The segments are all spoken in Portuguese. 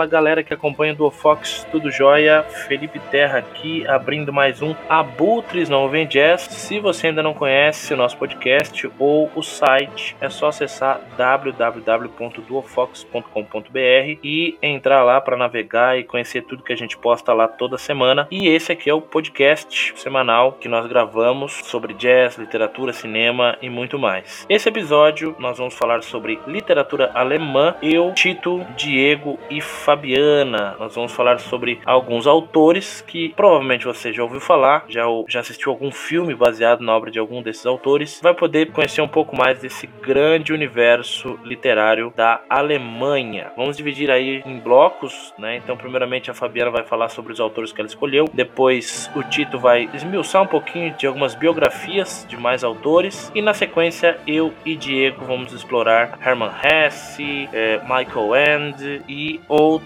Fala galera que acompanha do Fox, tudo jóia? Felipe Terra aqui, abrindo mais um Abutres Não Vem Jazz. Se você ainda não conhece o nosso podcast ou o site, é só acessar www.duofox.com.br e entrar lá para navegar e conhecer tudo que a gente posta lá toda semana. E esse aqui é o podcast semanal que nós gravamos sobre jazz, literatura, cinema e muito mais. Esse episódio nós vamos falar sobre literatura alemã. Eu, Tito, Diego e Fabiana. Nós vamos falar sobre alguns autores que provavelmente você já ouviu falar, já, já assistiu algum filme baseado na obra de algum desses autores. Vai poder conhecer um pouco mais desse grande universo literário da Alemanha. Vamos dividir aí em blocos, né? Então, primeiramente a Fabiana vai falar sobre os autores que ela escolheu. Depois o Tito vai esmiuçar um pouquinho de algumas biografias de mais autores. E na sequência eu e Diego vamos explorar Hermann Hesse, eh, Michael End e outros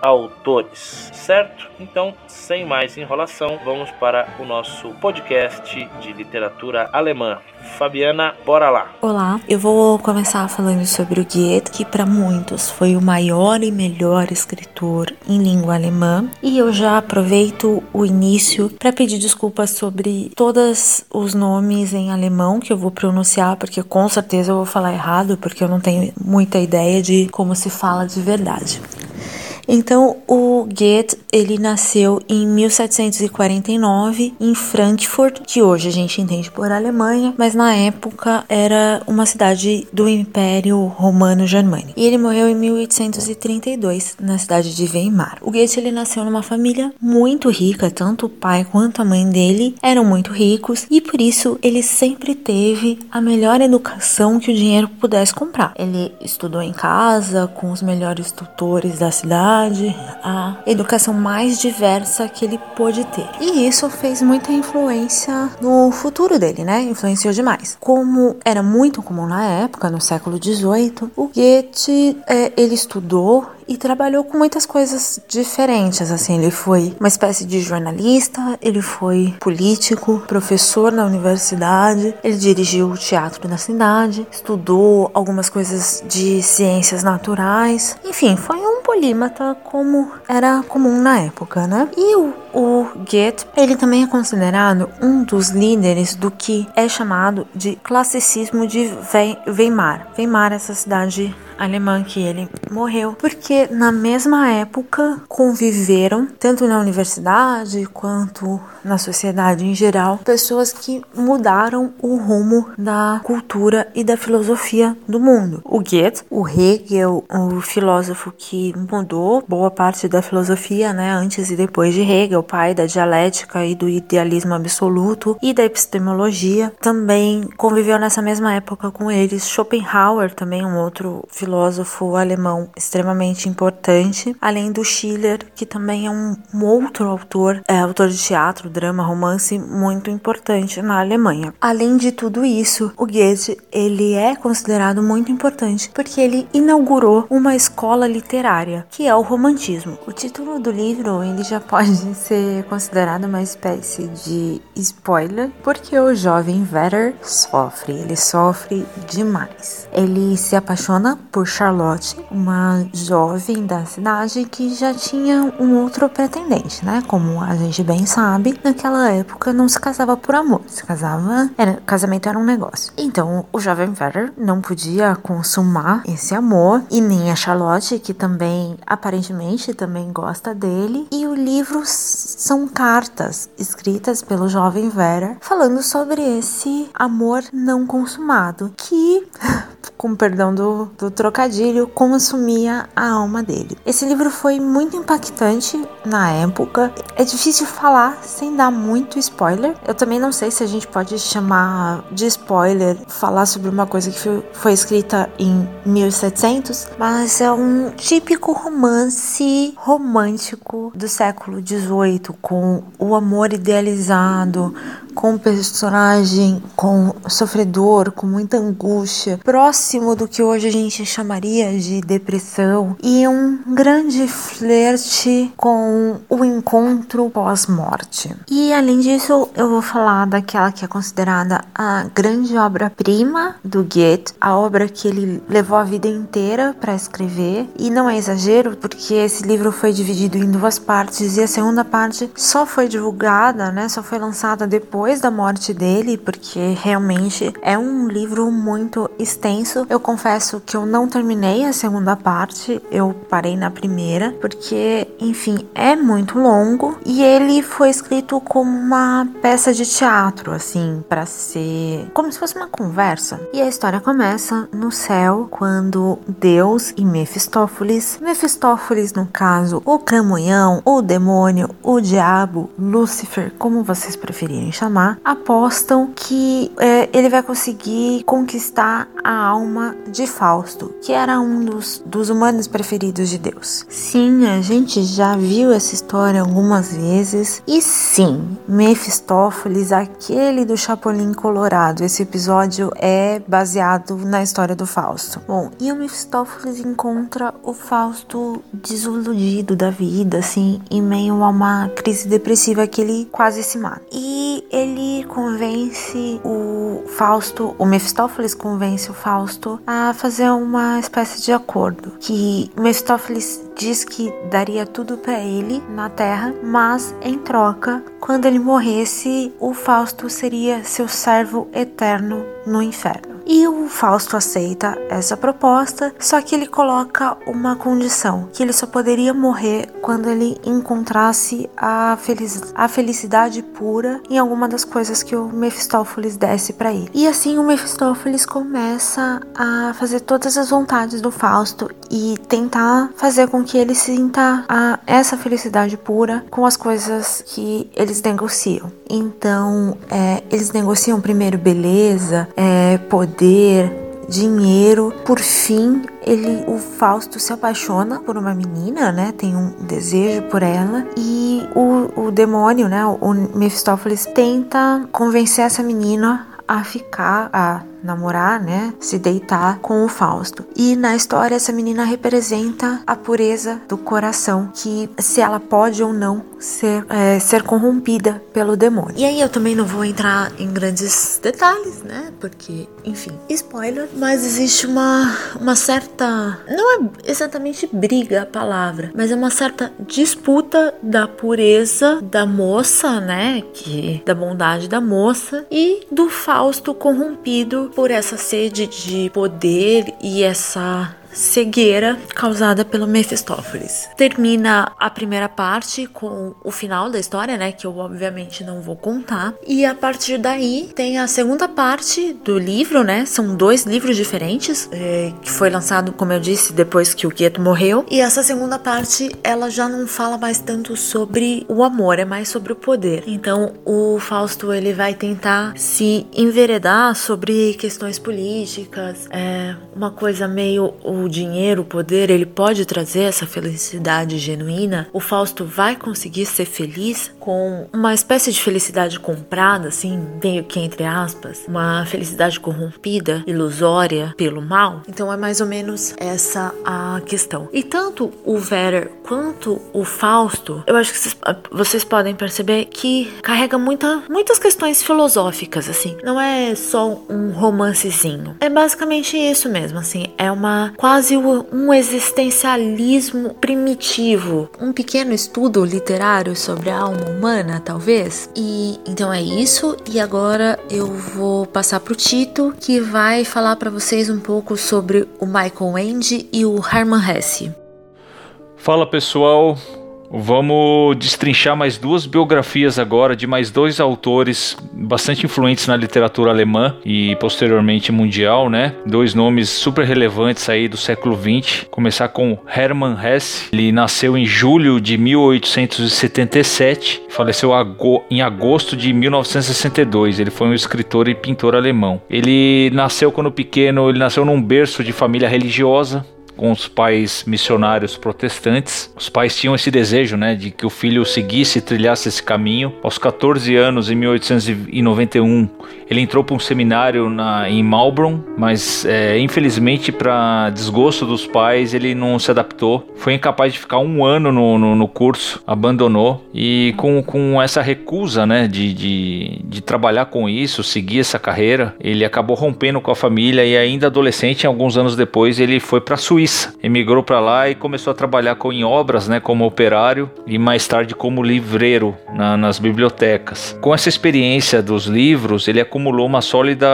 autores, certo? Então, sem mais enrolação, vamos para o nosso podcast de literatura alemã. Fabiana, bora lá. Olá, eu vou começar falando sobre o Goethe, que para muitos foi o maior e melhor escritor em língua alemã, e eu já aproveito o início para pedir desculpas sobre todos os nomes em alemão que eu vou pronunciar, porque com certeza eu vou falar errado, porque eu não tenho muita ideia de como se fala de verdade. Então, o Goethe, ele nasceu em 1749 em Frankfurt, que hoje a gente entende por Alemanha, mas na época era uma cidade do Império Romano Germânico. E ele morreu em 1832 na cidade de Weimar. O Goethe ele nasceu numa família muito rica, tanto o pai quanto a mãe dele eram muito ricos e por isso ele sempre teve a melhor educação que o dinheiro pudesse comprar. Ele estudou em casa com os melhores tutores da cidade a educação mais diversa que ele pôde ter. E isso fez muita influência no futuro dele, né? Influenciou demais. Como era muito comum na época, no século XVIII, o Goethe, é, ele estudou e trabalhou com muitas coisas diferentes. Assim, ele foi uma espécie de jornalista, ele foi político, professor na universidade, ele dirigiu o teatro da cidade, estudou algumas coisas de ciências naturais. Enfim, foi polímata como era comum na época, né? E o, o Goethe, ele também é considerado um dos líderes do que é chamado de classicismo de Weimar. Weimar, essa cidade alemã que ele morreu, porque na mesma época conviveram, tanto na universidade quanto na sociedade em geral, pessoas que mudaram o rumo da cultura e da filosofia do mundo. O Goethe, o Hegel, o filósofo que mudou boa parte da filosofia, né, antes e depois de Hegel, pai da dialética e do idealismo absoluto e da epistemologia, também conviveu nessa mesma época com eles. Schopenhauer, também um outro filósofo alemão extremamente importante, além do Schiller, que também é um, um outro autor, é, autor de teatro, drama, romance muito importante na Alemanha. Além de tudo isso, o Goethe ele é considerado muito importante porque ele inaugurou uma escola literária que é o romantismo. O título do livro ele já pode ser considerado uma espécie de spoiler porque o jovem Werther sofre, ele sofre demais. Ele se apaixona por Charlotte, uma jovem da cidade que já tinha um outro pretendente, né? Como a gente bem sabe, naquela época não se casava por amor, se casava, era, casamento era um negócio. Então o jovem Werther não podia consumar esse amor e nem a Charlotte, que também aparentemente também gosta dele. E o livro são cartas escritas pelo jovem Werther falando sobre esse amor não consumado que com perdão do, do trocadilho, consumia a alma dele. Esse livro foi muito impactante na época. É difícil falar sem dar muito spoiler. Eu também não sei se a gente pode chamar de spoiler falar sobre uma coisa que foi, escrita em 1700, mas é um típico romance romântico do século 18 com o amor idealizado, com um personagem com sofredor, com muita angústia, próximo do que hoje a gente chamaria de depressão, e um grande flerte com o encontro pós-morte. E além disso, eu vou falar daquela que é considerada a grande obra-prima do Goethe, a obra que ele levou a vida inteira para escrever, e não é exagero, porque esse livro foi dividido em duas partes e a segunda parte só foi divulgada, né, só foi lançada depois da morte dele, porque realmente é um livro muito extenso. Eu confesso que eu não terminei a segunda parte, eu parei na primeira, porque, enfim, é muito longo e ele foi escrito como uma peça de teatro, assim, para ser como se fosse uma conversa. E a história começa no céu quando Deus e Mefistófeles, Mefistófeles no caso, o cramunhão, o demônio, o diabo, Lúcifer, como vocês preferirem chamar, apostam que é, ele vai conseguir conquistar a alma de Fausto, que era um dos, dos humanos preferidos de Deus. Sim, a gente já viu essa história algumas vezes, e sim, Mefistófeles, aquele do Chapolin Colorado, esse episódio é baseado na história do Fausto. Bom, e o Mefistófeles encontra o Fausto desiludido da vida, assim, em meio a uma crise depressiva que ele quase se mata. E ele convence o Fausto, o Mefistófeles convence o Fausto a fazer uma espécie de acordo, que Mefistófeles diz que daria tudo para ele na Terra, mas em troca, quando ele morresse, o Fausto seria seu servo eterno no inferno. E o Fausto aceita essa proposta, só que ele coloca uma condição, que ele só poderia morrer quando ele encontrasse a, feliz, a felicidade pura em alguma das coisas que o Mefistófeles desse para ele. E assim o Mefistófeles começa a fazer todas as vontades do Fausto e tentar fazer com que ele sinta a, essa felicidade pura com as coisas que eles negociam. Então, é, eles negociam primeiro beleza, é, poder, dinheiro. Por fim, ele, o Fausto se apaixona por uma menina, né? Tem um desejo por ela e o, o demônio, né? O Mefistófeles tenta convencer essa menina a ficar, a namorar, né? Se deitar com o Fausto. E na história, essa menina representa a pureza do coração, que se ela pode ou não ser, é, ser corrompida pelo demônio. E aí eu também não vou entrar em grandes detalhes, né? Porque, enfim, spoiler, mas existe uma, uma certa. Não é exatamente briga a palavra, mas é uma certa disputa da pureza da moça, né? Que, da bondade da moça e do Fausto corrompido por essa sede de poder e essa cegueira causada pelo Mephistófeles. Termina a primeira parte com o final da história, né, que eu obviamente não vou contar, e a partir daí tem a segunda parte do livro, né, são dois livros diferentes, é, que foi lançado, como eu disse, depois que o Gueto morreu, e essa segunda parte ela já não fala mais tanto sobre o amor, é mais sobre o poder. Então o Fausto ele vai tentar se enveredar sobre questões políticas, é uma coisa meio o o dinheiro, o poder, ele pode trazer essa felicidade genuína, o Fausto vai conseguir ser feliz com uma espécie de felicidade comprada, assim, meio que entre aspas, uma felicidade corrompida, ilusória pelo mal. Então é mais ou menos essa a questão. E tanto o Werther quanto o Fausto, eu acho que vocês, vocês podem perceber que carrega muita, muitas questões filosóficas, assim. Não é só um romancezinho. É basicamente isso mesmo, assim. É uma quase quase um existencialismo primitivo, um pequeno estudo literário sobre a alma humana, talvez. E então é isso. E agora eu vou passar para o Tito, que vai falar para vocês um pouco sobre o Michael Ende e o Hermann Hesse. Fala pessoal, Vamos destrinchar mais duas biografias agora de mais dois autores bastante influentes na literatura alemã e posteriormente mundial, né? Dois nomes super relevantes aí do século XX. Começar com Hermann Hesse. Ele nasceu em julho de 1877, faleceu em agosto de 1962. Ele foi um escritor e pintor alemão. Ele nasceu quando pequeno, ele nasceu num berço de família religiosa com os pais missionários protestantes. Os pais tinham esse desejo, né, de que o filho seguisse e trilhasse esse caminho. Aos 14 anos, em 1891, ele entrou para um seminário na, em Malbron, mas é, infelizmente, para desgosto dos pais, ele não se adaptou. Foi incapaz de ficar um ano no, no, no curso, abandonou. E com, com essa recusa né, de, de, de trabalhar com isso, seguir essa carreira, ele acabou rompendo com a família e ainda adolescente, alguns anos depois, ele foi para a Suíça. Emigrou para lá e começou a trabalhar com, em obras, né, como operário e mais tarde como livreiro na, nas bibliotecas. Com essa experiência dos livros, ele acumulou uma sólida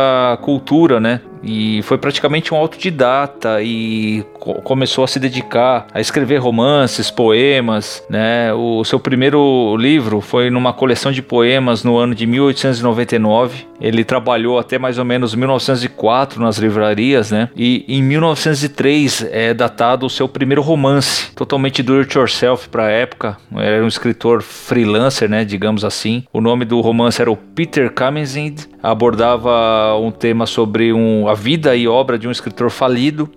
cultura, né? e foi praticamente um autodidata e co começou a se dedicar a escrever romances, poemas, né? O seu primeiro livro foi numa coleção de poemas no ano de 1899. Ele trabalhou até mais ou menos 1904 nas livrarias, né? E em 1903 é datado o seu primeiro romance, totalmente do it yourself para a época. Era um escritor freelancer, né, digamos assim. O nome do romance era o Peter Kamenzind, abordava um tema sobre um a vida e obra de um escritor falido.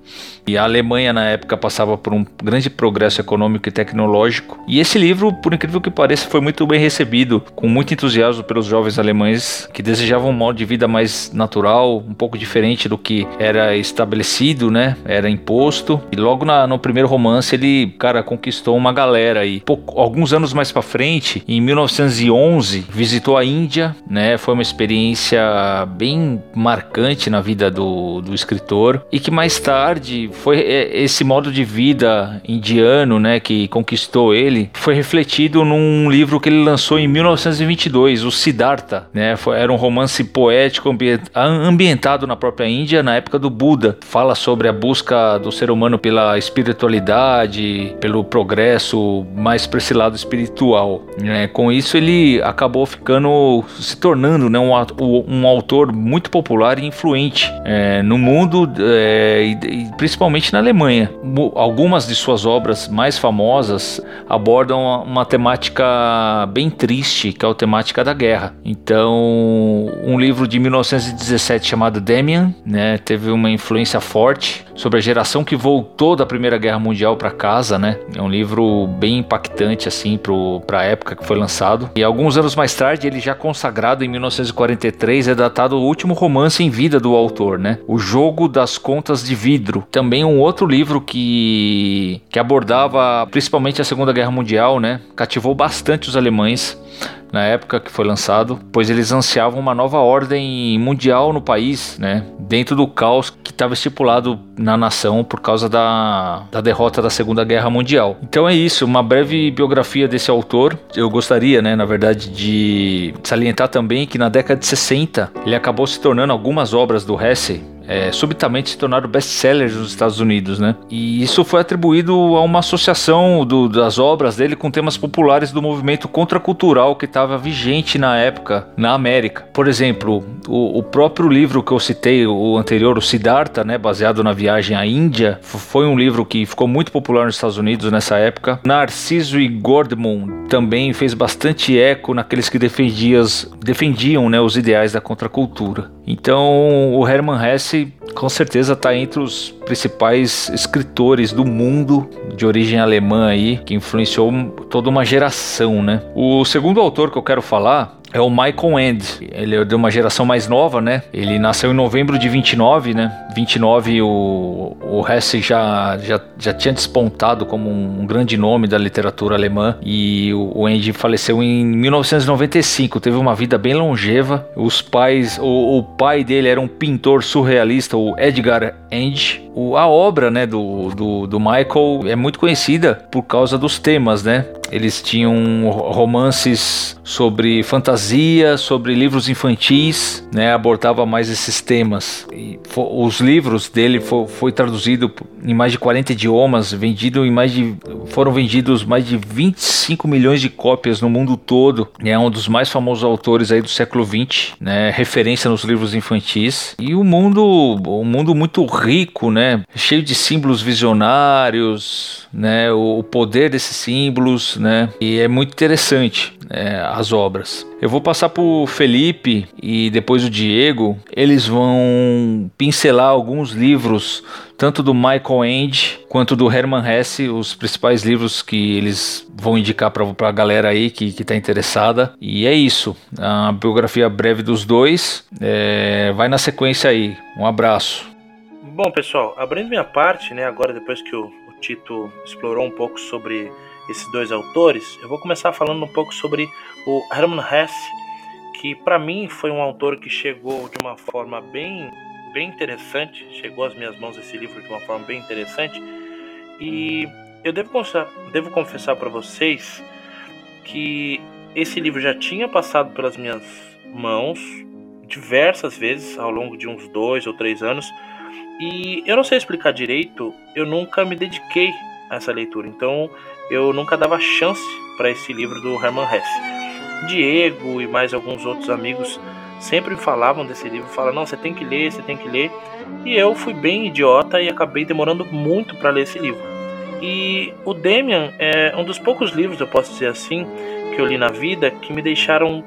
E a Alemanha, na época, passava por um grande progresso econômico e tecnológico. E esse livro, por incrível que pareça, foi muito bem recebido, com muito entusiasmo pelos jovens alemães que desejavam um modo de vida mais natural, um pouco diferente do que era estabelecido, né? Era imposto. E logo na, no primeiro romance, ele, cara, conquistou uma galera aí. Pouco, alguns anos mais para frente, em 1911, visitou a Índia, né? Foi uma experiência bem marcante na vida do do, escritor e que mais tarde foi é, esse modo de vida indiano, né, que conquistou ele, foi refletido num livro que ele lançou em 1922, o Siddhartha, né, foi, era um romance poético ambientado na própria Índia na época do Buda. Fala sobre a busca do ser humano pela espiritualidade, pelo progresso mais para esse lado espiritual. Né? Com isso ele acabou ficando se tornando né, um, um autor muito popular e influente é, no mundo é, e, e, principalmente na Alemanha. Algumas de suas obras mais famosas abordam uma, uma, temática bem triste, que é a temática da guerra. Então, um livro de 1917 chamado Demian, né, teve uma influência forte sobre a geração que voltou da Primeira Guerra Mundial para casa, né? É um livro bem impactante assim para a época que foi lançado. E alguns anos mais tarde, ele já consagrado em 1943, é datado o último romance em vida do autor, né? O Jogo das Contas de Vidro. Também um outro livro que que abordava principalmente a Segunda Guerra Mundial, né? Cativou bastante os alemães na época que foi lançado, pois eles ansiavam uma nova ordem mundial no país, né? Dentro do caos que estava estipulado na nação por causa da, da derrota da Segunda Guerra Mundial. Então é isso, uma breve biografia desse autor. Eu gostaria, né, na verdade, de salientar também que na década de 60 ele acabou se tornando algumas obras do Hesse é, subitamente se tornaram best-sellers nos Estados Unidos, né? E isso foi atribuído a uma associação do, das obras dele com temas populares do movimento contracultural que estava vigente na época na América. Por exemplo, o, o, próprio livro que eu citei, o anterior, o Siddhartha, né, baseado na viagem à Índia, foi um livro que ficou muito popular nos Estados Unidos nessa época. Narciso e Gordemund também fez bastante eco naqueles que defendiam né, os ideais da contracultura. Então, o Hermann Hesse com certeza está entre os principais escritores do mundo de origem alemã aí, que influenciou toda uma geração, né? O segundo autor que eu quero falar é o Michael End. Ele é de uma geração mais nova, né? Ele nasceu em novembro de 29, né? 29 o, o Hesse já, já, já tinha despontado como um grande nome da literatura alemã e o, o End faleceu em 1995. Teve uma vida bem longeva. Os pais, o, o pai dele era um pintor surrealista, o Edgar End. A obra, né, do, do, do Michael é muito conhecida por causa dos temas, né? Eles tinham romances sobre fantasia, sobre livros infantis, né? Abordava mais esses temas. E os livros dele foi, foi traduzido em mais de 40 idiomas, vendido em mais de foram vendidos mais de 25 milhões de cópias no mundo todo. É um dos mais famosos autores aí do século 20, né? Referência nos livros infantis. E o mundo, um mundo muito rico, né? Cheio de símbolos visionários, né? O, poder desses símbolos, né? E é muito interessante é, as obras. Eu vou passar para o Felipe e depois o Diego. Eles vão pincelar alguns livros, tanto do Michael Ende quanto do Herman Hesse, os principais livros que eles vão indicar para a galera aí que está interessada. E é isso. A biografia breve dos dois. É, vai na sequência aí. Um abraço. Bom, pessoal, abrindo minha parte, né, agora depois que o, o Tito explorou um pouco sobre esses dois autores, eu vou começar falando um pouco sobre o Hermann Hesse, que para mim foi um autor que chegou de uma forma bem, bem interessante, chegou às minhas mãos esse livro de uma forma bem interessante, e eu devo confessar, devo confessar para vocês que esse livro já tinha passado pelas minhas mãos diversas vezes ao longo de uns dois ou três anos, e eu não sei explicar direito, eu nunca me dediquei a essa leitura, então eu nunca dava chance para esse livro do Hermann Hesse. Diego e mais alguns outros amigos sempre falavam desse livro, falavam, não, você tem que ler, você tem que ler. E eu fui bem idiota e acabei demorando muito para ler esse livro. E o Demian é um dos poucos livros, eu posso dizer assim, que eu li na vida que me deixaram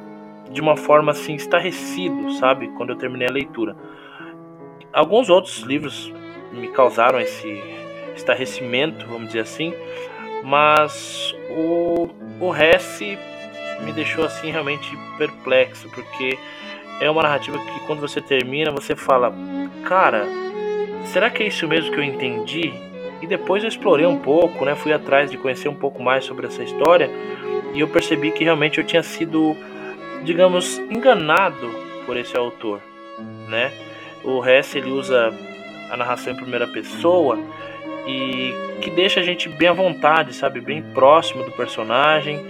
de uma forma assim estarrecido, sabe, quando eu terminei a leitura. Alguns outros livros me causaram esse estarrecimento, vamos dizer assim, mas o, o Hesse me deixou assim realmente perplexo, porque é uma narrativa que quando você termina você fala, cara, será que é isso mesmo que eu entendi? E depois eu explorei um pouco, né? Fui atrás de conhecer um pouco mais sobre essa história e eu percebi que realmente eu tinha sido, digamos, enganado por esse autor, né? O Hesse ele usa a narração em primeira pessoa e que deixa a gente bem à vontade, sabe, bem próximo do personagem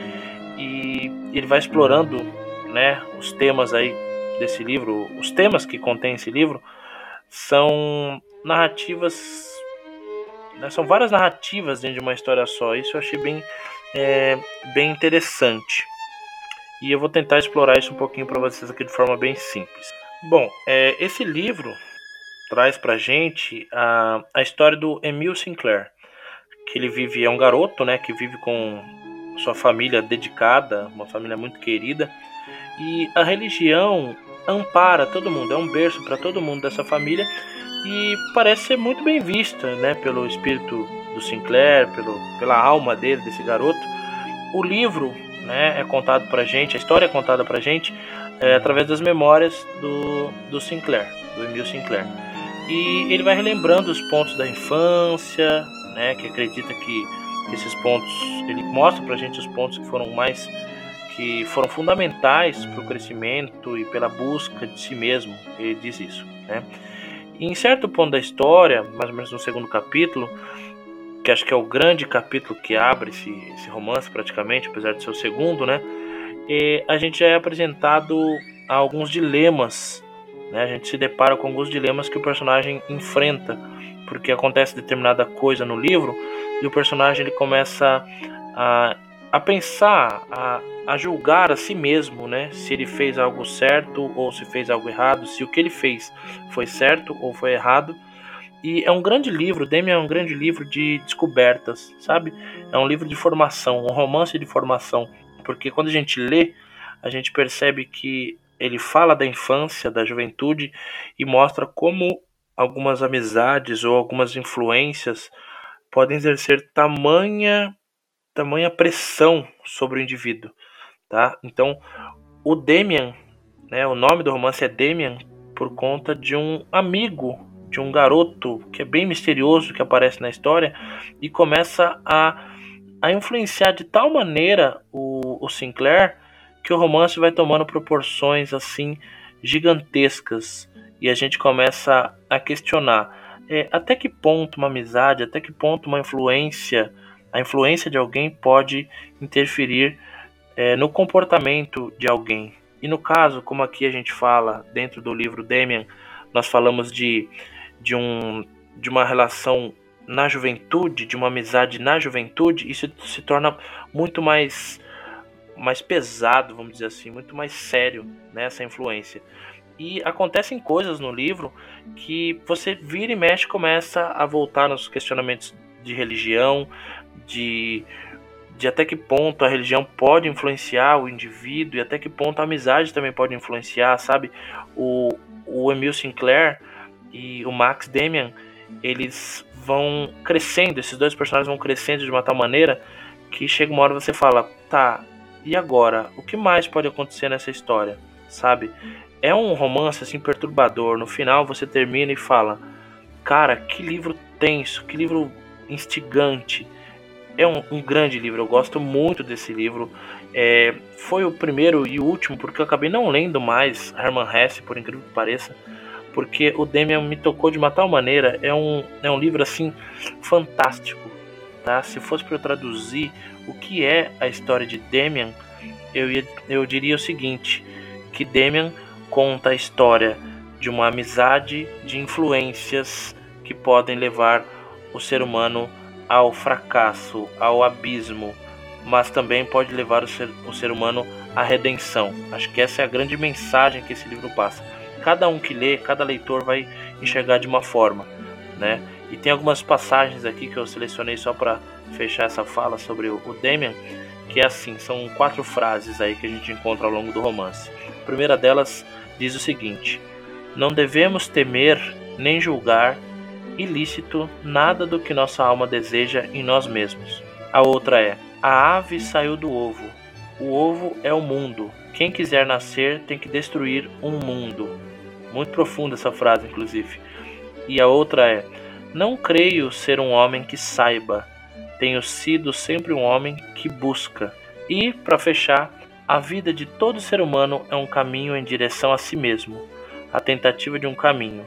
e ele vai explorando, né, os temas aí desse livro, os temas que contém esse livro são narrativas, né, são várias narrativas dentro de uma história só. Isso eu achei bem, é, bem interessante e eu vou tentar explorar isso um pouquinho para vocês aqui de forma bem simples. Bom, é, esse livro traz pra gente a, a história do Emil Sinclair, que ele vive, é um garoto, né, que vive com sua família dedicada, uma família muito querida, e a religião ampara todo mundo, é um berço para todo mundo dessa família e parece ser muito bem vista, né, pelo espírito do Sinclair, pelo, pela alma dele, desse garoto. O livro, né, é contado pra gente, a história é contada pra gente é, através das memórias do, do Sinclair, do Emil Sinclair. E ele vai relembrando os pontos da infância, né, que acredita que esses pontos, ele mostra pra gente os pontos que foram mais que foram fundamentais para o crescimento e pela busca de si mesmo. Ele diz isso, né? E em certo ponto da história, mais ou menos no segundo capítulo, que acho que é o grande capítulo que abre esse, esse romance praticamente, apesar de ser o segundo, né? E a gente já é apresentado a alguns dilemas né? A gente se depara com alguns dilemas que o personagem enfrenta, porque acontece determinada coisa no livro e o personagem ele começa a, a pensar, a, a julgar a si mesmo, né? Se ele fez algo certo ou se fez algo errado, se o que ele fez foi certo ou foi errado. E é um grande livro, Demian é um grande livro de descobertas, sabe? É um livro de formação, um romance de formação, porque quando a gente lê, a gente percebe que ele fala da infância, da juventude e mostra como algumas amizades ou algumas influências podem exercer tamanha tamanha pressão sobre o indivíduo, tá? Então, o Demian, né, o nome do romance é Demian por conta de um amigo, de um garoto que é bem misterioso que aparece na história e começa a, a influenciar de tal maneira o, o Sinclair que o romance vai tomando proporções assim gigantescas e a gente começa a questionar é, até que ponto uma amizade, até que ponto uma influência, a influência de alguém pode interferir é, no comportamento de alguém. E no caso, como aqui a gente fala dentro do livro Demian, nós falamos de, de, um, de uma relação na juventude, de uma amizade na juventude, isso se torna muito mais mais pesado, vamos dizer assim, muito mais sério né, influência. E acontecem coisas no livro que você vira e mexe começa a voltar nos questionamentos de religião, de, de até que ponto a religião pode influenciar o indivíduo e até que ponto a amizade também pode influenciar, sabe? O, o Emil Sinclair e o Max Damian, eles vão crescendo, esses dois personagens vão crescendo de uma tal maneira que chega uma hora você fala, tá, e agora? O que mais pode acontecer nessa história? Sabe? É um romance assim perturbador. No final você termina e fala: Cara, que livro tenso, que livro instigante. É um, um grande livro, eu gosto muito desse livro. É, foi o primeiro e o último, porque eu acabei não lendo mais Herman Hesse, por incrível que pareça porque o Demian me tocou de uma tal maneira. É um, é um livro assim fantástico, tá? Se fosse para eu traduzir o que é a história de Demian, eu, ia, eu diria o seguinte: que Demian conta a história de uma amizade de influências que podem levar o ser humano ao fracasso, ao abismo, mas também pode levar o ser, o ser humano à redenção. Acho que essa é a grande mensagem que esse livro passa cada um que lê, cada leitor vai enxergar de uma forma, né? E tem algumas passagens aqui que eu selecionei só para fechar essa fala sobre o, Damian, que é assim, são quatro frases aí que a gente encontra ao longo do romance. A primeira delas diz o seguinte: Não devemos temer nem julgar ilícito nada do que nossa alma deseja em nós mesmos. A outra é: A ave saiu do ovo. O ovo é o mundo. Quem quiser nascer tem que destruir um mundo. Muito profunda essa frase, inclusive. E a outra é: Não creio ser um homem que saiba. Tenho sido sempre um homem que busca. E, para fechar, a vida de todo ser humano é um caminho em direção a si mesmo, a tentativa de um caminho,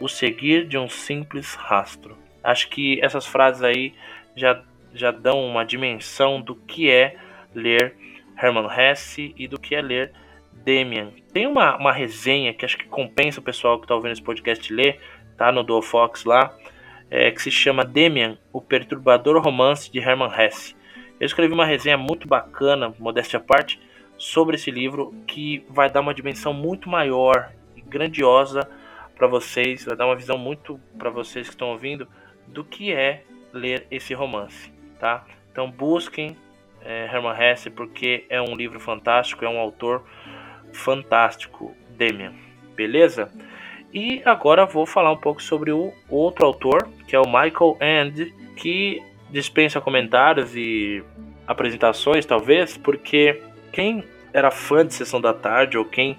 o seguir de um simples rastro. Acho que essas frases aí já, já dão uma dimensão do que é ler Hermann Hesse e do que é ler Demian. Tem uma, uma resenha que acho que compensa o pessoal que está ouvindo esse podcast ler, tá no Dual Fox lá, é, que se chama Demian, o perturbador romance de Hermann Hesse. Eu escrevi uma resenha muito bacana, modéstia à parte, sobre esse livro que vai dar uma dimensão muito maior e grandiosa para vocês, vai dar uma visão muito para vocês que estão ouvindo do que é ler esse romance, tá? Então busquem é, Hermann Hesse porque é um livro fantástico, é um autor fantástico, Demian. Beleza? E agora vou falar um pouco sobre o outro autor, que é o Michael End, que dispensa comentários e apresentações, talvez, porque quem era fã de Sessão da Tarde ou quem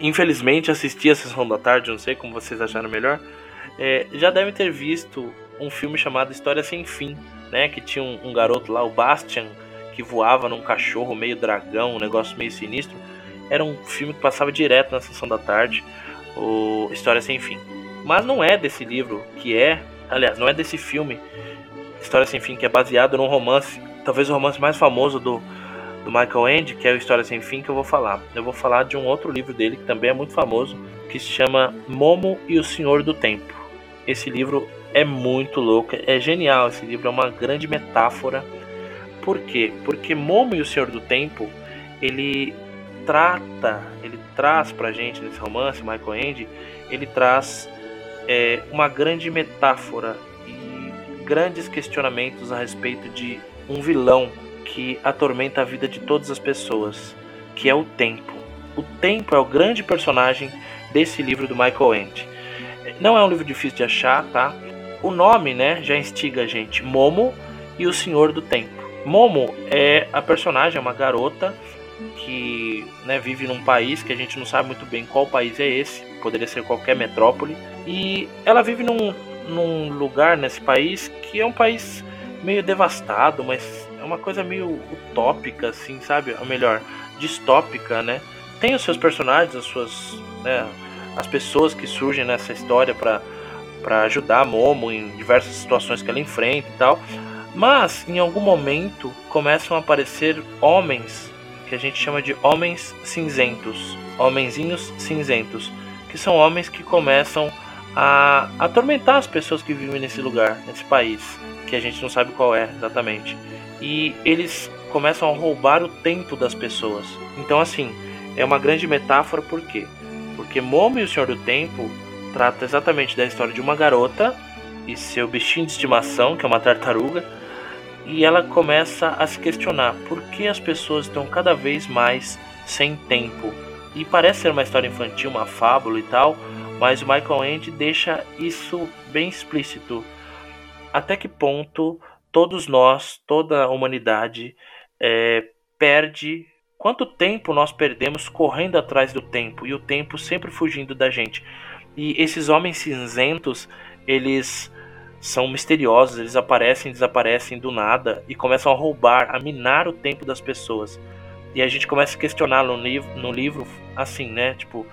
infelizmente assistia a Sessão da Tarde, não sei como vocês acharam melhor, é, já deve ter visto um filme chamado História Sem Fim, né? Que tinha um, um garoto lá, o Bastian, que voava num cachorro meio dragão, um negócio meio sinistro era um filme que passava direto na sessão da tarde, o História Sem Fim. Mas não é desse livro que é, aliás, não é desse filme, História Sem Fim, que é baseado num romance, talvez o romance mais famoso do, do Michael Ende, que é o História Sem Fim, que eu vou falar. Eu vou falar de um outro livro dele que também é muito famoso, que se chama Momo e o Senhor do Tempo. Esse livro é muito louco, é genial. Esse livro é uma grande metáfora. Por quê? Porque Momo e o Senhor do Tempo, ele trata, ele traz pra gente nesse romance, Michael Ende, ele traz é, uma grande metáfora e grandes questionamentos a respeito de um vilão que atormenta a vida de todas as pessoas, que é o tempo. O tempo é o grande personagem desse livro do Michael Ende. Não é um livro difícil de achar, tá? O nome, né, já instiga a gente. Momo e o Senhor do Tempo. Momo é a personagem, é uma garota que né, vive num país que a gente não sabe muito bem qual país é esse, poderia ser qualquer metrópole, e ela vive num, num lugar nesse país que é um país meio devastado, mas é uma coisa meio utópica, assim, sabe? Ou melhor, distópica, né? Tem os seus personagens, as suas. Né, as pessoas que surgem nessa história para para ajudar a Momo em diversas situações que ela enfrenta e tal. Mas em algum momento começam a aparecer homens que a gente chama de homens cinzentos, homenzinhos cinzentos, que são homens que começam a atormentar as pessoas que vivem nesse lugar, nesse país, que a gente não sabe qual é exatamente. E eles começam a roubar o tempo das pessoas. Então, assim, é uma grande metáfora, por quê? Porque Momo e o Senhor do Tempo trata exatamente da história de uma garota e seu bichinho de estimação, que é uma tartaruga, e ela começa a se questionar por que as pessoas estão cada vez mais sem tempo. E parece ser uma história infantil, uma fábula e tal, mas o Michael Ende deixa isso bem explícito. Até que ponto todos nós, toda a humanidade, é, perde. Quanto tempo nós perdemos correndo atrás do tempo e o tempo sempre fugindo da gente? E esses homens cinzentos, eles são misteriosos, eles aparecem desaparecem do nada e começam a roubar, a minar o tempo das pessoas. E a gente começa a questionar no livro, no livro assim, né? Tipo,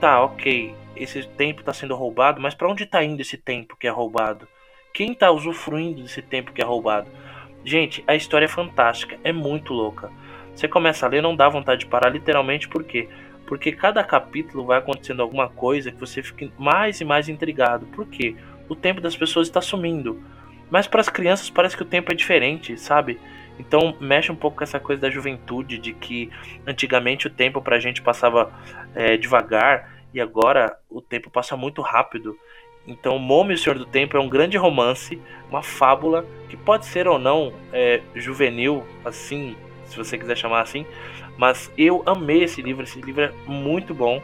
tá, ok, esse tempo está sendo roubado, mas para onde está indo esse tempo que é roubado? Quem está usufruindo desse tempo que é roubado? Gente, a história é fantástica, é muito louca. Você começa a ler, não dá vontade de parar, literalmente, por quê? Porque cada capítulo vai acontecendo alguma coisa que você fica mais e mais intrigado. Por quê? O tempo das pessoas está sumindo. Mas para as crianças parece que o tempo é diferente, sabe? Então mexe um pouco com essa coisa da juventude, de que antigamente o tempo para a gente passava é, devagar e agora o tempo passa muito rápido. Então Momo e o Senhor do Tempo é um grande romance, uma fábula que pode ser ou não é, juvenil, assim, se você quiser chamar assim, mas eu amei esse livro, esse livro é muito bom.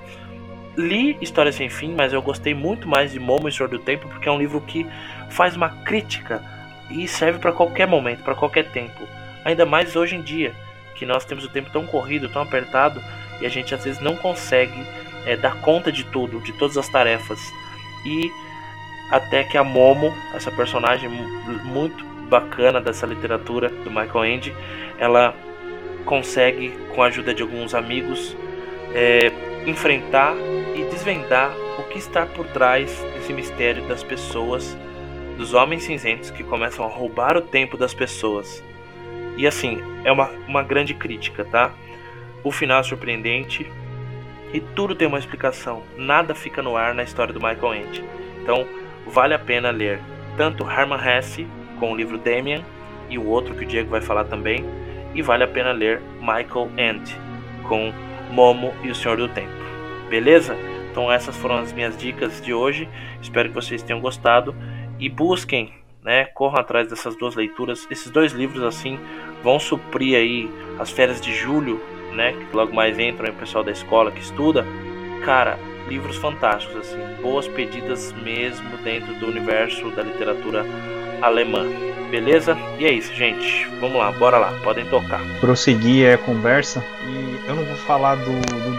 Li História Sem Fim, mas eu gostei muito mais de Momo e Senhor do Tempo, porque é um livro que faz uma crítica e serve para qualquer momento, para qualquer tempo. Ainda mais hoje em dia, que nós temos o tempo tão corrido, tão apertado, e a gente às vezes não consegue é, dar conta de tudo, de todas as tarefas. E até que a Momo, essa personagem muito bacana dessa literatura do Michael Ende, ela consegue, com a ajuda de alguns amigos, é, enfrentar e desvendar o que está por trás desse mistério das pessoas, dos homens cinzentos que começam a roubar o tempo das pessoas. E assim, é uma, uma grande crítica, tá? O final é surpreendente e tudo tem uma explicação. Nada fica no ar na história do Michael Ende. Então, vale a pena ler tanto Herman Hesse com o livro Damien e o outro que o Diego vai falar também, e vale a pena ler Michael End com Momo e o Senhor do Tempo. Beleza? Então essas foram as minhas dicas de hoje. Espero que vocês tenham gostado e busquem, né? Corram atrás dessas duas leituras. Esses dois livros assim vão suprir aí as férias de julho, né? Que logo mais entram o pessoal da escola que estuda. Cara, livros fantásticos assim, boas pedidas mesmo dentro do universo da literatura alemã. Beleza? E é isso, gente. Vamos lá, bora lá, podem tocar. Prosseguir a conversa. E eu não vou falar do, do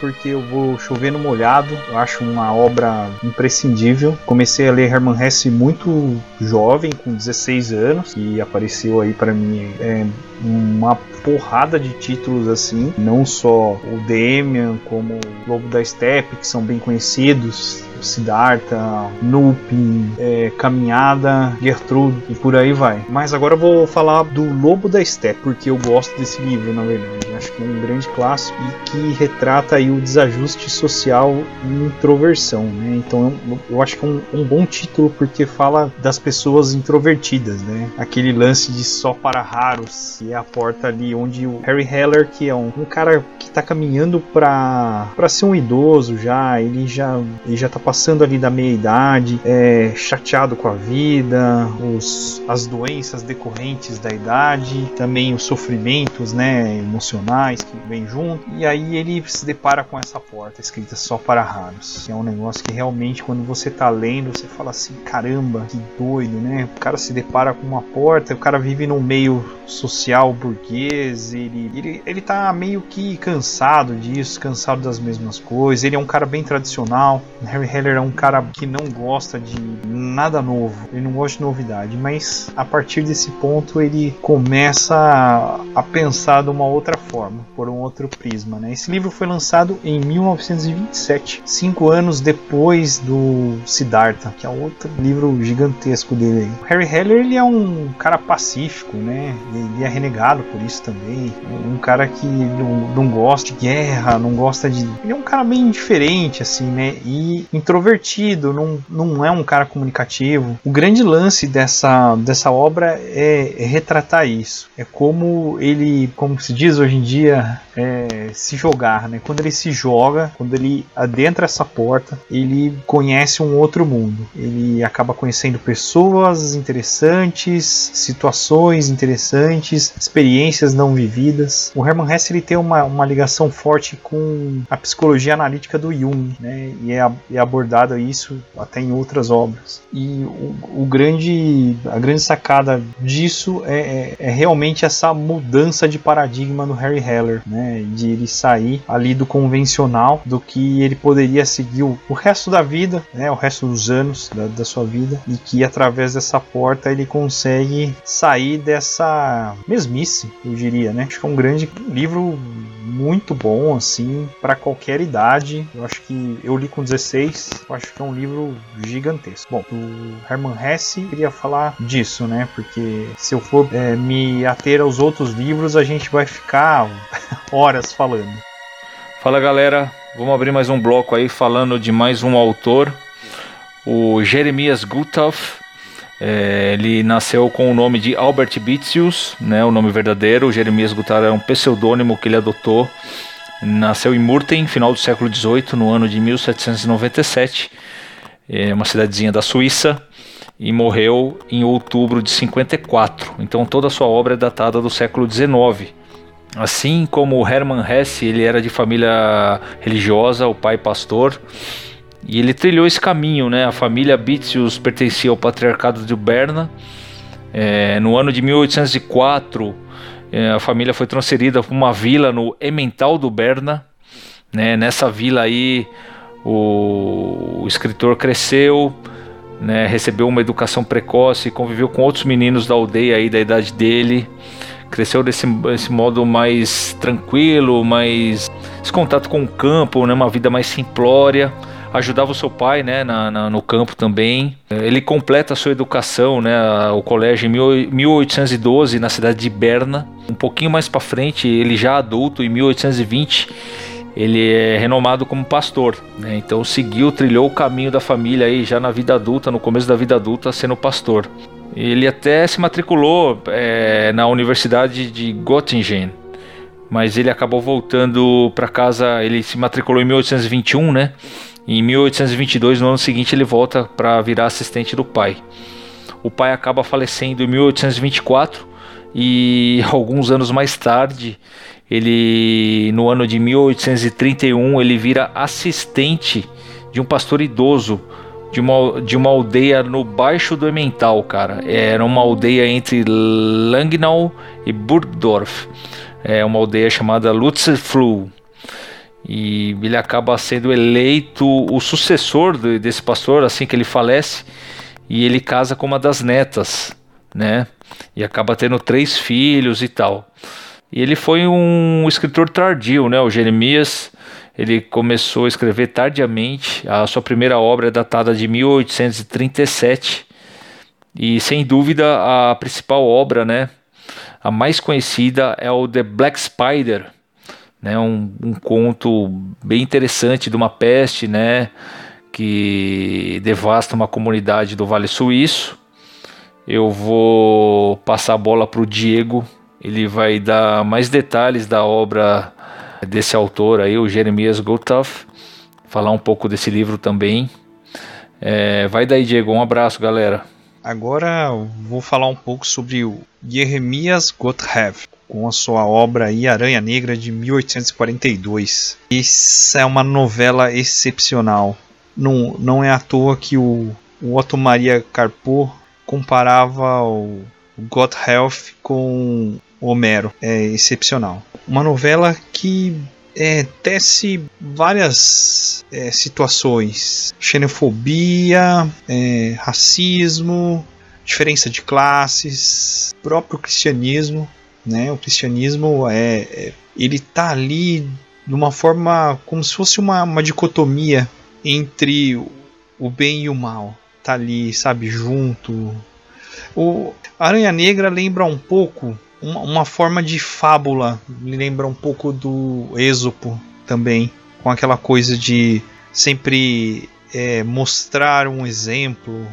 porque eu vou chover no molhado. Eu acho uma obra imprescindível. Comecei a ler Hermann Hesse muito jovem, com 16 anos, e apareceu aí para mim é, uma porrada de títulos assim, não só o Demian, como o Lobo da Steppe, que são bem conhecidos, Siddhartha, Nupin, é, Caminhada, Gertrude e por aí vai. Mas agora eu vou falar do Lobo da Steppe, porque eu gosto desse livro, na verdade. Acho que é um grande clássico e que retrata aí o desajuste social e introversão, né? Então eu, acho que é um, um, bom título porque fala das pessoas introvertidas, né? Aquele lance de só para raros, e é a porta ali onde o Harry Heller, que é um, um cara que está caminhando para para ser um idoso já, ele já ele já tá passando ali da meia idade, é chateado com a vida, os, as doenças decorrentes da idade, também os sofrimentos, né, emocionais que vem junto. E aí ele se depara com essa porta escrita só para raros, que é um negócio que realmente quando você tá lendo, você fala assim, caramba, que doido, né? O cara se depara com uma porta, o cara vive num meio social burguês, ele, ele, ele tá meio que cansado disso, cansado das mesmas coisas. Ele é um cara bem tradicional. Harry Heller é um cara que não gosta de nada novo, ele não gosta de novidade, mas a partir desse ponto ele começa a, a pensar de uma outra forma, por um outro prisma. Né? Esse livro foi lançado em 1927, cinco anos depois do Siddhartha, que é outro livro gigantesco dele. Harry Heller ele é um cara pacífico, né? ele é renegado por isso também. Um cara que não, não gosta de guerra, não gosta de. Ele é um cara bem diferente, assim, né? E introvertido, não, não é um cara comunicativo. O grande lance dessa, dessa obra é, é retratar isso. É como ele, como se diz hoje em podia é, se jogar, né? Quando ele se joga, quando ele adentra essa porta, ele conhece um outro mundo. Ele acaba conhecendo pessoas interessantes, situações interessantes, experiências não vividas. O Hermann Hesse ele tem uma, uma ligação forte com a psicologia analítica do Jung, né? E é, é abordado isso até em outras obras. E o, o grande, a grande sacada disso é, é, é realmente essa mudança de paradigma no Harry Heller, né? De ele sair ali do convencional, do que ele poderia seguir o, o resto da vida, né? O resto dos anos da, da sua vida, e que através dessa porta ele consegue sair dessa mesmice, eu diria, né? Acho que é um grande livro muito bom, assim, para qualquer idade. Eu acho que eu li com 16, eu acho que é um livro gigantesco. Bom, o Hermann Hesse queria falar disso, né? Porque se eu for é, me ater aos outros livros, a gente vai ficar horas falando. Fala galera, vamos abrir mais um bloco aí falando de mais um autor, o Jeremias Guthoff. É, ele nasceu com o nome de Albert Bitzius, né, o nome verdadeiro. Jeremias Guthoff é um pseudônimo que ele adotou. Nasceu em Murten, final do século XVIII, no ano de 1797, é uma cidadezinha da Suíça, e morreu em outubro de 54. Então toda a sua obra é datada do século XIX. Assim como Hermann Hesse, ele era de família religiosa, o pai pastor, e ele trilhou esse caminho, né? A família Bitzius pertencia ao patriarcado de Berna. É, no ano de 1804, é, a família foi transferida para uma vila no Emmental do Berna. Né? Nessa vila aí, o, o escritor cresceu, né? recebeu uma educação precoce, conviveu com outros meninos da aldeia aí da idade dele cresceu desse, desse modo mais tranquilo, mais esse contato com o campo, né, uma vida mais simplória. Ajudava o seu pai né, na, na, no campo também. Ele completa a sua educação, né, o colégio em 1812 na cidade de Berna. Um pouquinho mais para frente, ele já adulto, em 1820, ele é renomado como pastor. Né, então seguiu, trilhou o caminho da família aí já na vida adulta, no começo da vida adulta, sendo pastor. Ele até se matriculou é, na Universidade de Göttingen, mas ele acabou voltando para casa. Ele se matriculou em 1821, né? E em 1822, no ano seguinte, ele volta para virar assistente do pai. O pai acaba falecendo em 1824 e alguns anos mais tarde, ele no ano de 1831, ele vira assistente de um pastor idoso de uma, de uma aldeia no baixo do Emmental, cara. Era uma aldeia entre Langnau e Burgdorf. É uma aldeia chamada Lutzerfluh. E ele acaba sendo eleito o sucessor desse pastor assim que ele falece. E ele casa com uma das netas, né? E acaba tendo três filhos e tal. E ele foi um escritor tardio, né? O Jeremias ele começou a escrever tardiamente. A sua primeira obra é datada de 1837 e sem dúvida a principal obra, né, a mais conhecida é o The Black Spider, né, um, um conto bem interessante de uma peste, né, que devasta uma comunidade do Vale Suíço. Eu vou passar a bola para o Diego. Ele vai dar mais detalhes da obra desse autor aí, o Jeremias Guthoff, falar um pouco desse livro também. É, vai daí, Diego, um abraço, galera. Agora vou falar um pouco sobre o Jeremias Gotthard, com a sua obra aí, Aranha Negra de 1842. Essa é uma novela excepcional. Não, não é à toa que o, o Otto Maria Carpo comparava o Gotthard com Homero. É excepcional. Uma novela que é, tece várias é, situações: xenofobia, é, racismo, diferença de classes, próprio cristianismo. Né? O cristianismo é, é ele tá ali de uma forma como se fosse uma, uma dicotomia entre o bem e o mal. Tá ali, sabe, junto. O Aranha Negra lembra um pouco uma, uma forma de fábula, me lembra um pouco do Êxopo também, com aquela coisa de sempre é, mostrar um exemplo.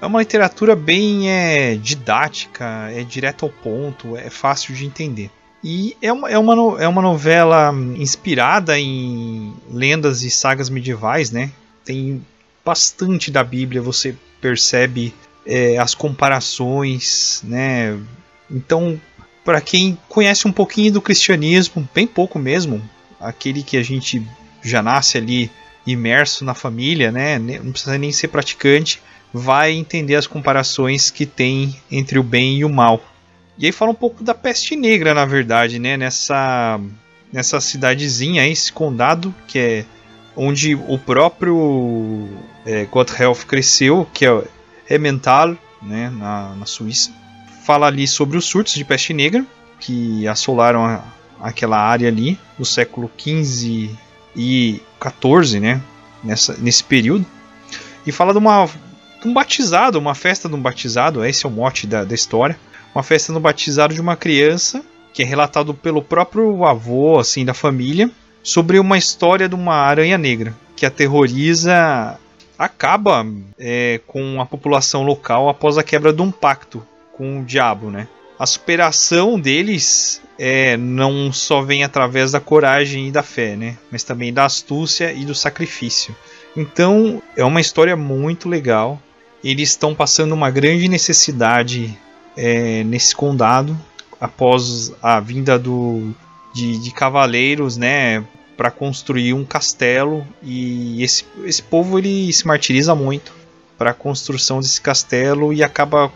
É uma literatura bem é, didática, é direto ao ponto, é fácil de entender. E é uma, é, uma, é uma novela inspirada em lendas e sagas medievais, né? Tem bastante da Bíblia, você percebe é, as comparações, né? Então, para quem conhece um pouquinho do cristianismo, bem pouco mesmo, aquele que a gente já nasce ali imerso na família, né? Não precisa nem ser praticante, vai entender as comparações que tem entre o bem e o mal. E aí fala um pouco da peste negra, na verdade, né? Nessa, nessa cidadezinha, esse condado, que é onde o próprio é, Gothelf cresceu, que é Emmental, né? Na, na Suíça. Fala ali sobre os surtos de peste negra, que assolaram a, aquela área ali, do século XV e XIV, né? Nessa, nesse período. E fala de, uma, de um batizado, uma festa de um batizado, esse é o mote da, da história uma festa no batizado de uma criança, que é relatado pelo próprio avô, assim, da família, sobre uma história de uma aranha negra que aterroriza, acaba é, com a população local após a quebra de um pacto com o diabo, né? A superação deles é, não só vem através da coragem e da fé, né? Mas também da astúcia e do sacrifício. Então é uma história muito legal. Eles estão passando uma grande necessidade é, nesse condado após a vinda do, de, de cavaleiros, né, para construir um castelo e esse, esse povo ele se martiriza muito para a construção desse castelo e acaba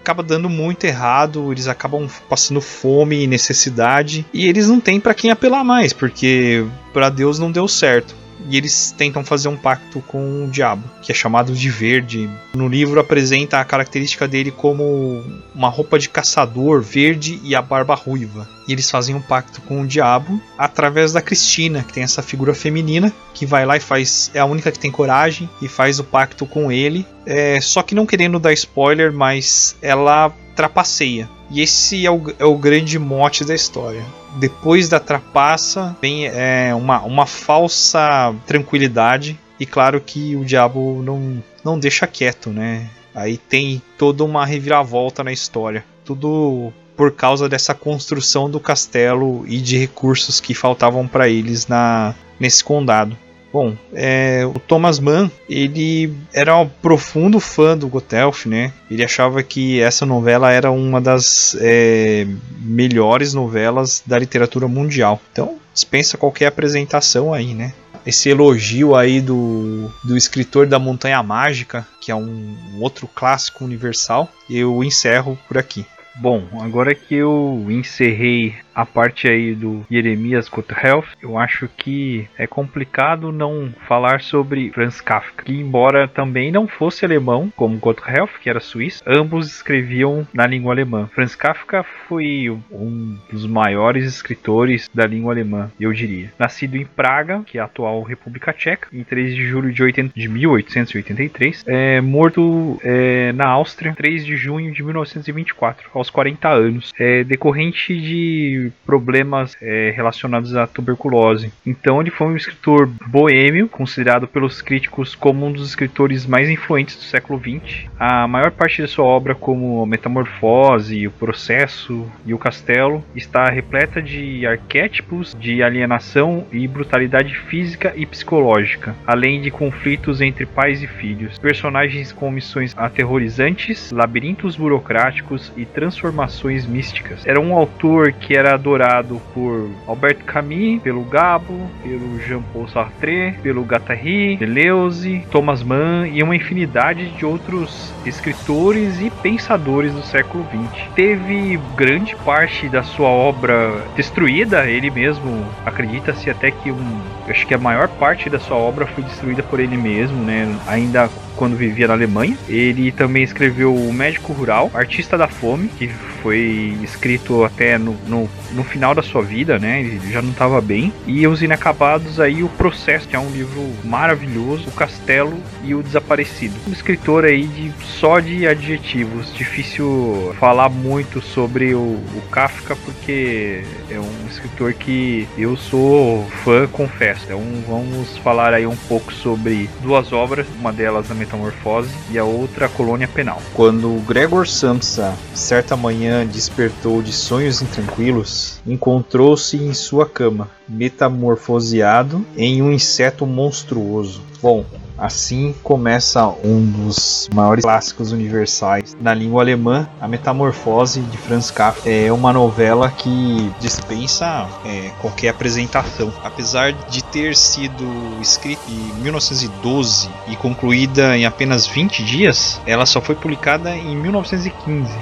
acaba dando muito errado, eles acabam passando fome e necessidade e eles não têm para quem apelar mais, porque para Deus não deu certo e eles tentam fazer um pacto com o diabo, que é chamado de verde. No livro apresenta a característica dele como uma roupa de caçador verde e a barba ruiva. E eles fazem um pacto com o diabo através da Cristina, que tem essa figura feminina que vai lá e faz, é a única que tem coragem e faz o pacto com ele. É, só que não querendo dar spoiler, mas ela trapaceia. E esse é o, é o grande mote da história depois da trapaça vem é, uma, uma falsa tranquilidade. E claro que o diabo não, não deixa quieto, né? Aí tem toda uma reviravolta na história. Tudo por causa dessa construção do castelo e de recursos que faltavam para eles na nesse condado. Bom, é, o Thomas Mann, ele era um profundo fã do Gothelf, né? Ele achava que essa novela era uma das é, melhores novelas da literatura mundial. Então, dispensa qualquer apresentação aí, né? Esse elogio aí do, do escritor da Montanha Mágica, que é um outro clássico universal, eu encerro por aqui. Bom, agora que eu encerrei a parte aí do Jeremias Gothelf, eu acho que é complicado não falar sobre Franz Kafka, que embora também não fosse alemão, como Gothelf, que era suíço, ambos escreviam na língua alemã. Franz Kafka foi um dos maiores escritores da língua alemã, eu diria. Nascido em Praga, que é a atual República Tcheca, em 3 de julho de, 80, de 1883, é, morto é, na Áustria, 3 de junho de 1924, aos 40 anos, é, decorrente de problemas é, relacionados à tuberculose. Então ele foi um escritor boêmio, considerado pelos críticos como um dos escritores mais influentes do século XX. A maior parte de sua obra, como Metamorfose, O Processo e O Castelo, está repleta de arquétipos de alienação e brutalidade física e psicológica, além de conflitos entre pais e filhos, personagens com missões aterrorizantes, labirintos burocráticos e transformações místicas. Era um autor que era adorado por Albert Camus, pelo Gabo, pelo Jean-Paul Sartre, pelo Guattari, Deleuze, Thomas Mann e uma infinidade de outros escritores e pensadores do século XX. Teve grande parte da sua obra destruída, ele mesmo acredita-se até que um, acho que a maior parte da sua obra foi destruída por ele mesmo, né? Ainda quando vivia na Alemanha. Ele também escreveu O Médico Rural, Artista da Fome, que foi escrito até no, no, no final da sua vida, né? Ele já não estava bem. E Os Inacabados aí, O Processo, que é um livro maravilhoso, O Castelo e O Desaparecido. Um escritor aí de só de adjetivos. Difícil falar muito sobre o, o Kafka, porque é um escritor que eu sou fã, confesso. Então vamos falar aí um pouco sobre duas obras, uma delas a Metamorfose e a outra a Colônia Penal. Quando Gregor Samsa, certa manhã despertou de sonhos intranquilos, encontrou-se em sua cama, metamorfoseado em um inseto monstruoso. Bom, Assim começa um dos maiores clássicos universais na língua alemã, A Metamorfose de Franz Kafka. É uma novela que dispensa é, qualquer apresentação. Apesar de ter sido escrita em 1912 e concluída em apenas 20 dias, ela só foi publicada em 1915.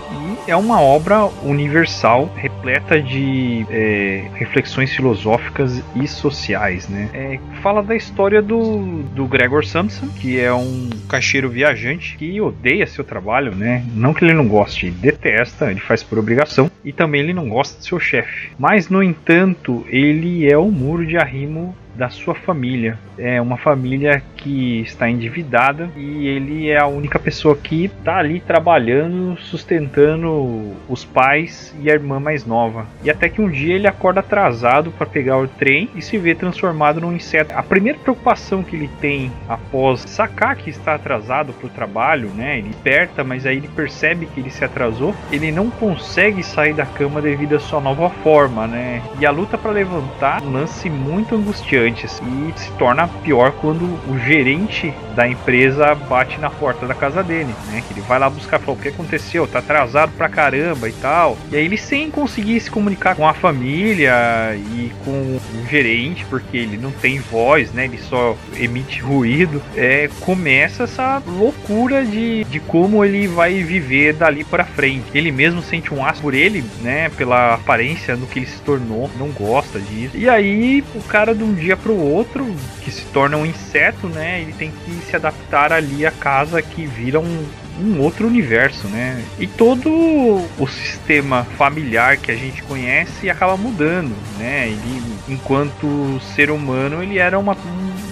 E é uma obra universal, repleta de é, reflexões filosóficas e sociais. Né? É, fala da história do, do Gregor Samsa que é um caixeiro viajante que odeia seu trabalho, né? Não que ele não goste, detesta, ele faz por obrigação e também ele não gosta de seu chefe. Mas no entanto, ele é o muro de arrimo da sua família. É uma família que está endividada e ele é a única pessoa que está ali trabalhando, sustentando os pais e a irmã mais nova. E até que um dia ele acorda atrasado para pegar o trem e se vê transformado num inseto. A primeira preocupação que ele tem após sacar que está atrasado para o trabalho, né? Ele desperta, mas aí ele percebe que ele se atrasou. Ele não consegue sair da cama devido à sua nova forma, né? E a luta para levantar um lance muito angustiante antes. E se torna pior quando o gerente da empresa bate na porta da casa dele, né? Que ele vai lá buscar, fala, o que aconteceu? Tá atrasado pra caramba e tal. E aí ele sem conseguir se comunicar com a família e com o gerente, porque ele não tem voz, né? Ele só emite ruído. É, começa essa loucura de, de como ele vai viver dali para frente. Ele mesmo sente um asco por ele, né? Pela aparência do que ele se tornou, não gosta disso. E aí o cara de um dia para o outro, que se torna um inseto, né? Ele tem que se adaptar ali à casa que vira um, um outro universo, né? E todo o sistema familiar que a gente conhece acaba mudando, né? Ele, enquanto ser humano, ele era uma,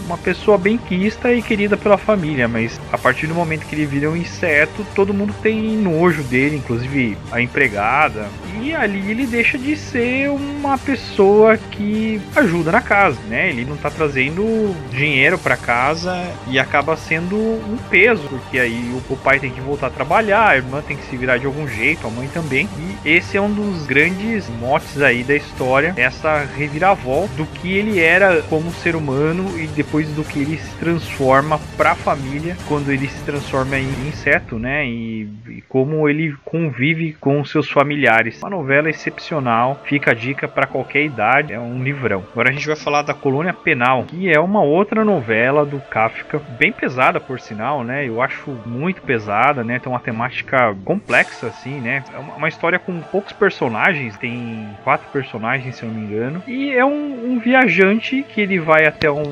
uma pessoa bem quista e querida pela família, mas a partir do momento que ele vira um inseto, todo mundo tem nojo dele, inclusive a empregada. E ali ele deixa de ser uma pessoa que ajuda na casa, né? Ele não tá trazendo dinheiro para casa e acaba sendo um peso, porque aí o, pai tem que voltar a trabalhar, a irmã tem que se virar de algum jeito, a mãe também. E esse é um dos grandes motes aí da história, essa reviravolta do que ele era como ser humano e depois do que ele se transforma para a família quando ele se transforma em inseto, né? E, e como ele convive com seus familiares. Uma novela excepcional, fica a dica para qualquer idade, é um livrão. Agora a gente vai falar da Colônia Penal, que é uma outra novela do Kafka, bem pesada por sinal, né? Eu acho muito pesada né? Tem uma temática complexa, assim, né? É uma história com poucos personagens, tem quatro personagens, se eu não me engano. E é um, um viajante que ele vai até um,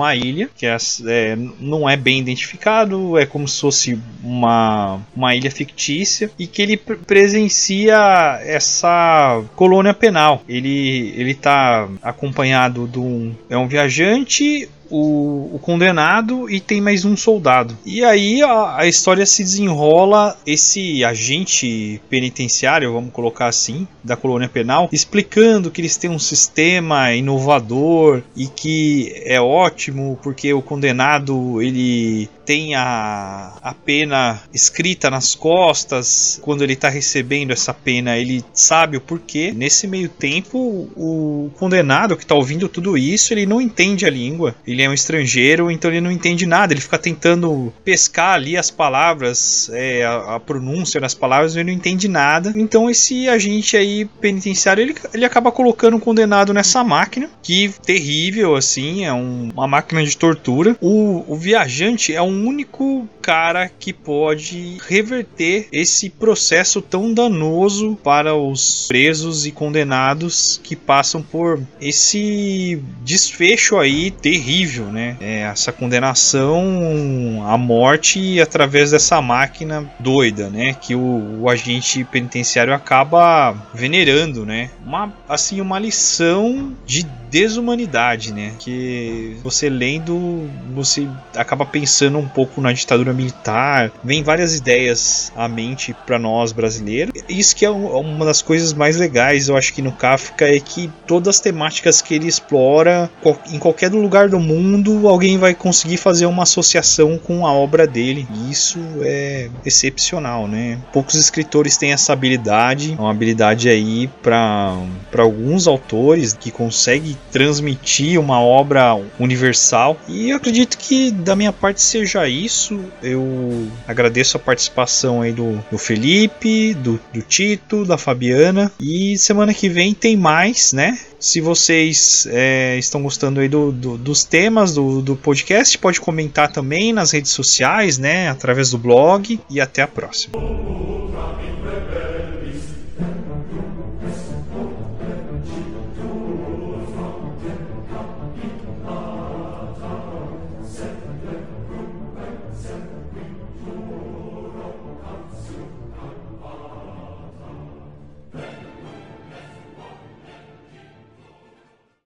uma ilha, que é, é, não é bem identificado, é como se fosse uma, uma ilha fictícia, e que ele presencia essa colônia penal. Ele, ele tá acompanhado de um. É um viajante, o, o, condenado e tem mais um soldado. E aí a, a, história se desenrola esse agente penitenciário, vamos colocar assim, da colônia penal, explicando que eles têm um sistema inovador e que é ótimo porque o condenado ele tem a, a pena escrita nas costas. Quando ele está recebendo essa pena, ele sabe o porquê. Nesse meio tempo, o condenado que está ouvindo tudo isso, ele não entende a língua. Ele é um estrangeiro, então ele não entende nada. Ele fica tentando pescar ali as palavras, é, a, a, pronúncia das palavras, ele não entende nada. Então esse agente aí penitenciário, ele, ele acaba colocando o condenado nessa máquina, que terrível assim, é um, uma máquina de tortura. O, o viajante é um único cara que pode reverter esse processo tão danoso para os presos e condenados que passam por esse desfecho aí terrível, né? É essa condenação à morte através dessa máquina doida, né? Que o, o agente penitenciário acaba venerando, né? Uma assim uma lição de desumanidade, né? Que você lendo, você acaba pensando um pouco na ditadura militar, vem várias ideias à mente para nós brasileiros. Isso que é uma das coisas mais legais, eu acho que no Kafka é que todas as temáticas que ele explora, em qualquer lugar do mundo, alguém vai conseguir fazer uma associação com a obra dele. E isso é excepcional, né? Poucos escritores têm essa habilidade, uma habilidade aí para alguns autores que conseguem transmitir uma obra universal. E eu acredito que da minha parte seja isso. Eu agradeço a participação aí do, do Felipe, do, do Tito, da Fabiana. E semana que vem tem mais, né? Se vocês é, estão gostando aí do, do, dos temas do, do podcast, pode comentar também nas redes sociais, né? Através do blog. E até a próxima.